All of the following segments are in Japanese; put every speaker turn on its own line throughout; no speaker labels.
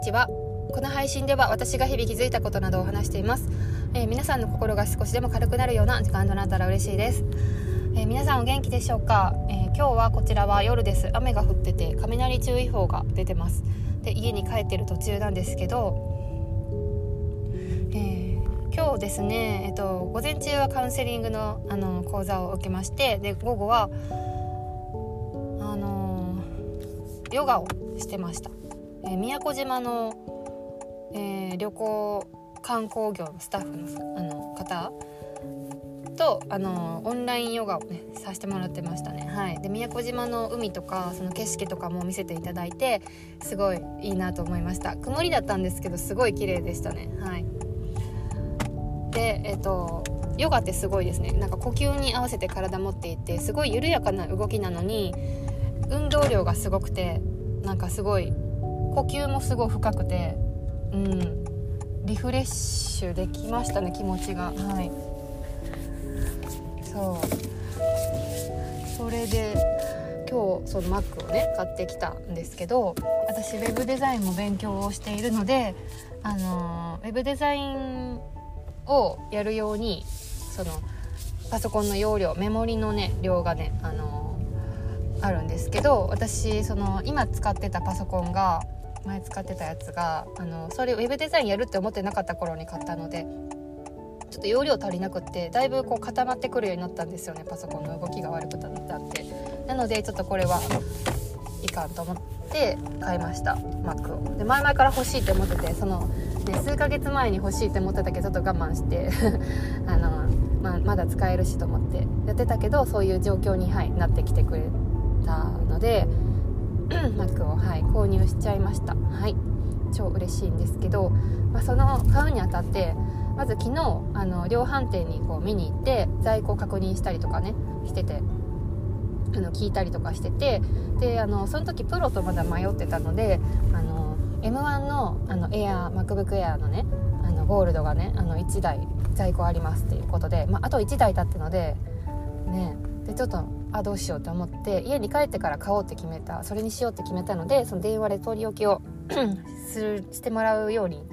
にちは。この配信では私が日々気づいたことなどを話しています、えー、皆さんの心が少しでも軽くなるような時間となったら嬉しいです、えー、皆さんお元気でしょうか、えー、今日はこちらは夜です。雨が降ってて雷注意報が出てます。で家に帰ってる途中なんですけど今日ですね、えっと、午前中はカウンセリングのあの講座を受けましてで午後はあのヨガをしてました、えー、宮古島の、えー、旅行観光業のスタッフのあの方とあのオンラインヨガをねさせてもらってましたね。はい。で宮古島の海とかその景色とかも見せていただいてすごいいいなと思いました。曇りだったんですけどすごい綺麗でしたね。はい。でえっ、ー、とヨガってすごいですね。なんか呼吸に合わせて体持っていてすごい緩やかな動きなのに運動量がすごくてなんかすごい呼吸もすごい深くてうん。リフレッシュできましたね気持ちが。はい。そう。それで今日その Mac をね買ってきたんですけど私ウェブデザインも勉強をしているのであのウェブデザインをやるようにそのパソコンの容量メモリのね量がねあのあるんですけど私その今使ってたパソコンが前使ってたやつがあのそれウェブデザインやるって思ってなかった頃に買ったのでちょっと容量足りなくってだいぶこう固まってくるようになったんですよねパソコンの動きが悪くなって。なのでちょっとこれはいかんと思って買いました Mac を。で前々から欲しいって思っててそのね、数ヶ月前に欲しいって思ってたけどちょっと我慢して あの、まあ、まだ使えるしと思ってやってたけどそういう状況に、はい、なってきてくれたので Mac を、はい、購入しちゃいました。はい超嬉しいんですけど、まあ、その買うにあたってまず昨日あの量販店にこう見に行って在庫確認したりとかねしててあの聞いたりとかしててであのその時プロとまだ迷ってたのであの M1 のあのエア MacBook Air のねあのゴールドがねあの1台在庫ありますっていうことで、まあ、あと1台経ったのでねでちょっとあどうしようと思って家に帰ってから買おうって決めたそれにしようって決めたのでその電話で取り置きを するしてもらうように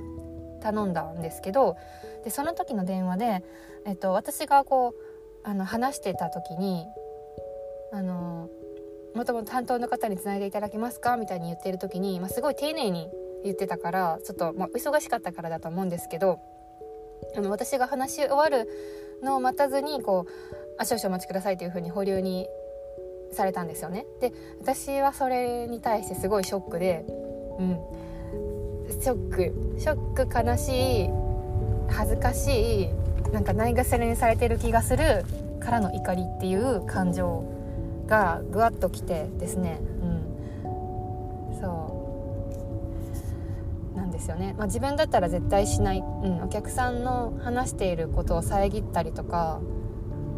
頼んだんですけどでその時の電話で、えっと、私がこうあの話してた時にあのもともと担当の方につないでいただけますか？みたいに言ってる時に、まあ、すごい丁寧に言ってたからちょっと、まあ、忙しかったからだと思うんですけどあの私が話し終わるのを待たずにこう「あ少々お待ちください」というふうに保留にされたんですよね。で私はそれに対してすごいショックで、うん、ショック。ショック悲しい恥ずかしいなんかないがしろにされてる気がするからの怒りっていう感情がぐわっときてですね、うん、そう。なんですよね、まあ、自分だったら絶対しない、うん、お客さんの話していることを遮ったりとか、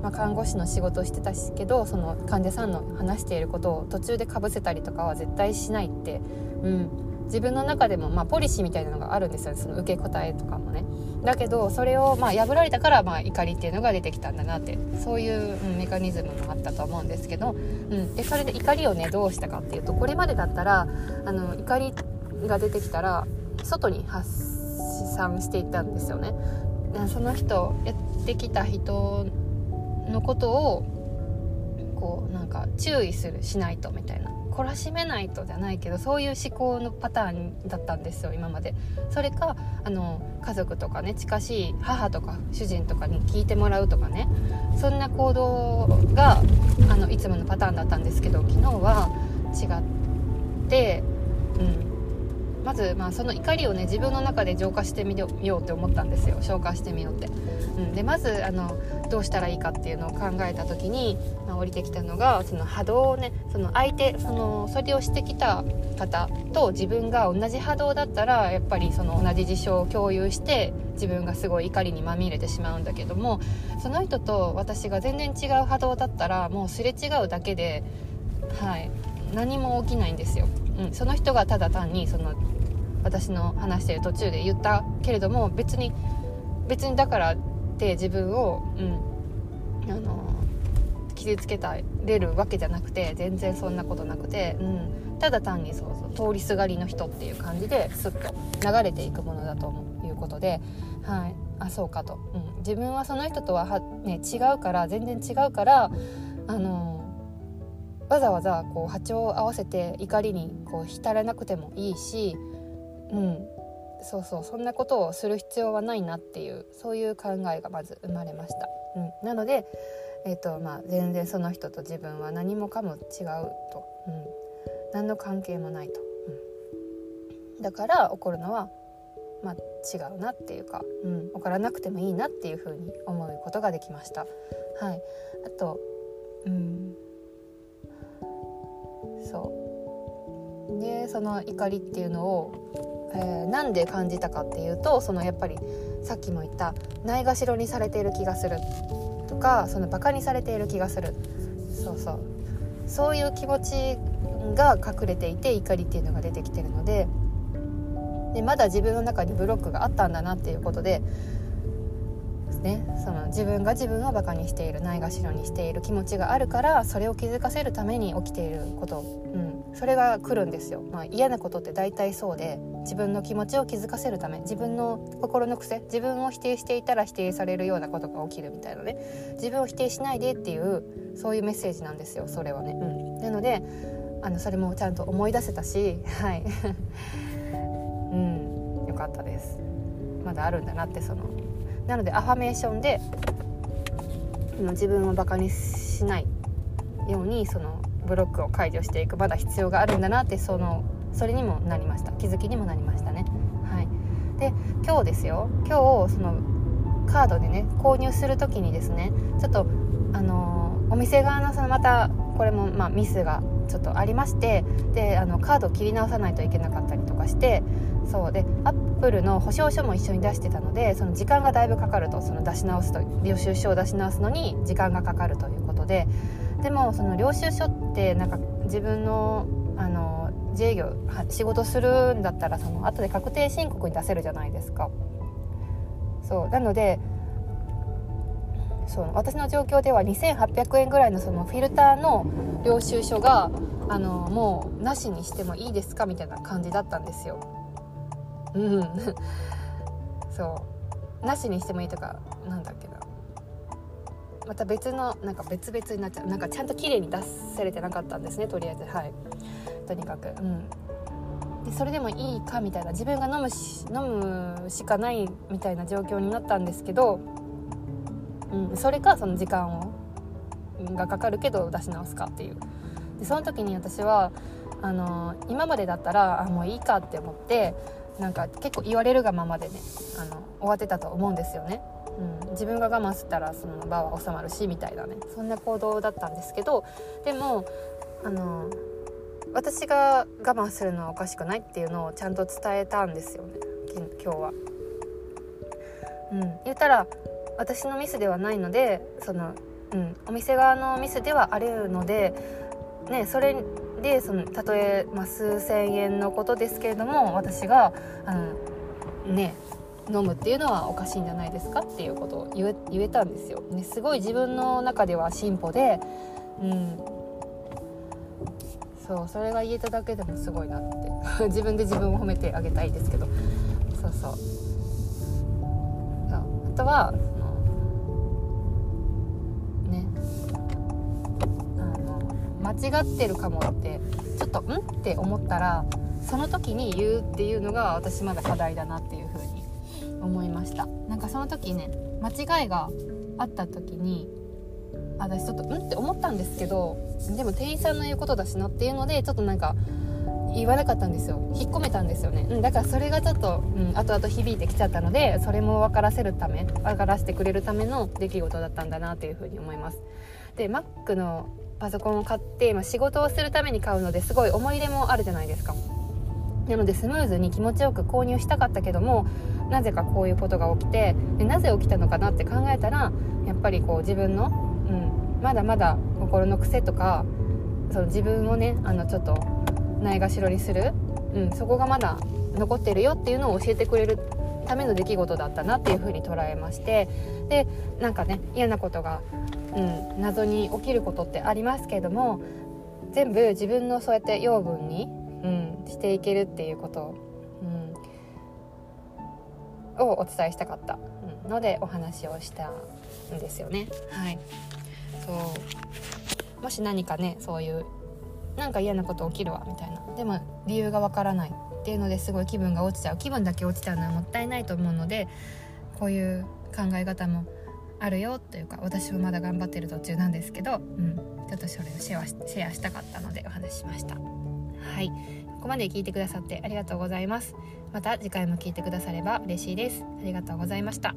まあ、看護師の仕事をしてたしけどその患者さんの話していることを途中でかぶせたりとかは絶対しないって、うん、自分の中でも、まあ、ポリシーみたいなのがあるんですよね。その受け答えとかもね。だけどそれを、まあ、破られたから、まあ、怒りっていうのが出てきたんだなってそういう、うん、メカニズムもあったと思うんですけど、うん、でそれで怒りをねどうしたかっていうとこれまでだったらあの怒りが出てきたら外に発散していったんですよね。その人やってきた人のことをこうなんか注意するしないとみたいな。懲らしめないとじゃないけどそういう思考のパターンだったんですよ今まで。それかあの家族とかね近しい母とか主人とかに聞いてもらうとかね。そんな行動があのいつものパターンだったんですけど昨日は違ってうん。まず、まあ、その怒りをね自分の中で浄化してみようって思ったんですよ消化してみようって。うん、でまずあのどうしたらいいかっていうのを考えた時に、まあ、降りてきたのがその波動をねその相手そのそれをしてきた方と自分が同じ波動だったらやっぱりその同じ事象を共有して自分がすごい怒りにまみれてしまうんだけどもその人と私が全然違う波動だったらもうすれ違うだけで、はい、何も起きないんですよ。うん、その人がただ単にその私の話してる途中で言ったけれども別に別にだからって自分を、うん、あの傷つけたれるわけじゃなくて全然そんなことなくて、うん、ただ単にそうそう通りすがりの人っていう感じですっと流れていくものだということで、はい、あそうかと、うん、自分はその人とはは、ね、違うから全然違うからあのわざわざこう波長を合わせて怒りにこう浸らなくてもいいし、うん、そうそうそんなことをする必要はないなっていうそういう考えがまず生まれました。うん、なので、えーとまあ、全然その人と自分は何もかも違うと、うん、何の関係もないと、うん、だから怒るのは、まあ、違うなっていうか、うん、怒らなくてもいいなっていうふうに思うことができました。はい、あと、うん。そう。でその怒りっていうのを、えー、なんで感じたかっていうとそのやっぱりさっきも言ったないがしろにされている気がするとかそのバカにされている気がする。そうそう。そういう気持ちが隠れていて怒りっていうのが出てきてるのででまだ自分の中にブロックがあったんだなっていうことでねその自分が自分をバカにしているないがしろにしている気持ちがあるからそれを気づかせるために起きていること、うん、それが来るんですよ、まあ、嫌なことって大体そうで自分の気持ちを気づかせるため自分の心の癖自分を否定していたら否定されるようなことが起きるみたいなね。自分を否定しないでっていうそういうメッセージなんですよそれはね、うん、なのであのそれもちゃんと思い出せたしはい。うん。よかったです。まだあるんだなってその。なのでアファメーションで自分をバカにしないようにそのブロックを解除していくまだ必要があるんだなってそのそれにもなりました。気づきにもなりましたね。はい、で今日ですよ。今日そのカードでね購入する時にですねちょっとあのお店側のそのまたこれもまあミスがちょっとありましてであのカードを切り直さないといけなかったりとかしてそう。でアップルの保証書も一緒に出してたのでその時間がだいぶかかるとその出し直すと領収書を出し直すのに時間がかかるということででもその領収書ってなんか自分のあの自営業仕事するんだったらその後で確定申告に出せるじゃないですか。そうなのでそう私の状況では2800円ぐらいのそのフィルターの領収書があのもうなしにしてもいいですかみたいな感じだったんですよ。うん そうなしにしてもいいとかなんだっけなまた別のなんか別々になっちゃう。なんかちゃんと綺麗に出されてなかったんですねとりあえず。はい。とにかく。うん。でそれでもいいかみたいな自分が飲むし飲むしかないみたいな状況になったんですけど、うん、それかその時間をがかかるけど出し直すかっていう。でその時に私はあの今までだったらあもういいかって思ってなんか結構言われるがままでねあの終わってたと思うんですよね。うん、自分が我慢したらその場は収まるしみたいなねそんな行動だったんですけどでもあの私が我慢するのはおかしくないっていうのをちゃんと伝えたんですよね今日は。うん、言ったら私のミスではないのでその、うん、お店側のミスではあるので、ね、それでそのたとえ、まあ、数千円のことですけれども私があのね飲むっていうのはおかしいんじゃないですかっていうことを言え言えたんですよ、ね、すごい自分の中では進歩で、うん、そうそれが言えただけでもすごいなって。自分で自分を褒めてあげたいですけど。そうそう。あとはね。あの間違ってるかもってちょっとん？って思ったらその時に言うっていうのが私まだ課題だなっていう。思いました。なんかその時ね間違いがあった時に私ちょっとうんって思ったんですけどでも店員さんの言うことだしなっていうのでちょっとなんか言わなかったんですよ。引っ込めたんですよね、うん、だからそれがちょっと、うん、後々響いてきちゃったのでそれも分からせるため分からせてくれるための出来事だったんだなというふうに思います。で Mac のパソコンを買って、まあ、仕事をするために買うのですごい思い入れもあるじゃないですか。なのでスムーズに気持ちよく購入したかったけどもなぜかこういうことが起きてでなぜ起きたのかなって考えたらやっぱりこう自分の、うん、まだまだ心の癖とかその自分をねあのちょっとないがしろにする、うん、そこがまだ残ってるよっていうのを教えてくれるための出来事だったなっていうふうに捉えましてでなんかね嫌なことがうん、謎に起きることってありますけども全部自分のそうやって養分に、うん、していけるっていうこと、をお伝えしたかった。のでお話をしたんですよね。はい、そう。もし何かねそういうなんか嫌なこと起きるわみたいな。でも理由がわからないっていうのですごい気分が落ちちゃう。気分だけ落ちちゃうのはもったいないと思うのでこういう考え方もあるよというか私もまだ頑張ってる途中なんですけど、うん、ちょっとそれをシェアシェアしたかったのでお話ししました。はいここまで聞いてくださってありがとうございます。また次回も聞いてくだされば嬉しいです。ありがとうございました。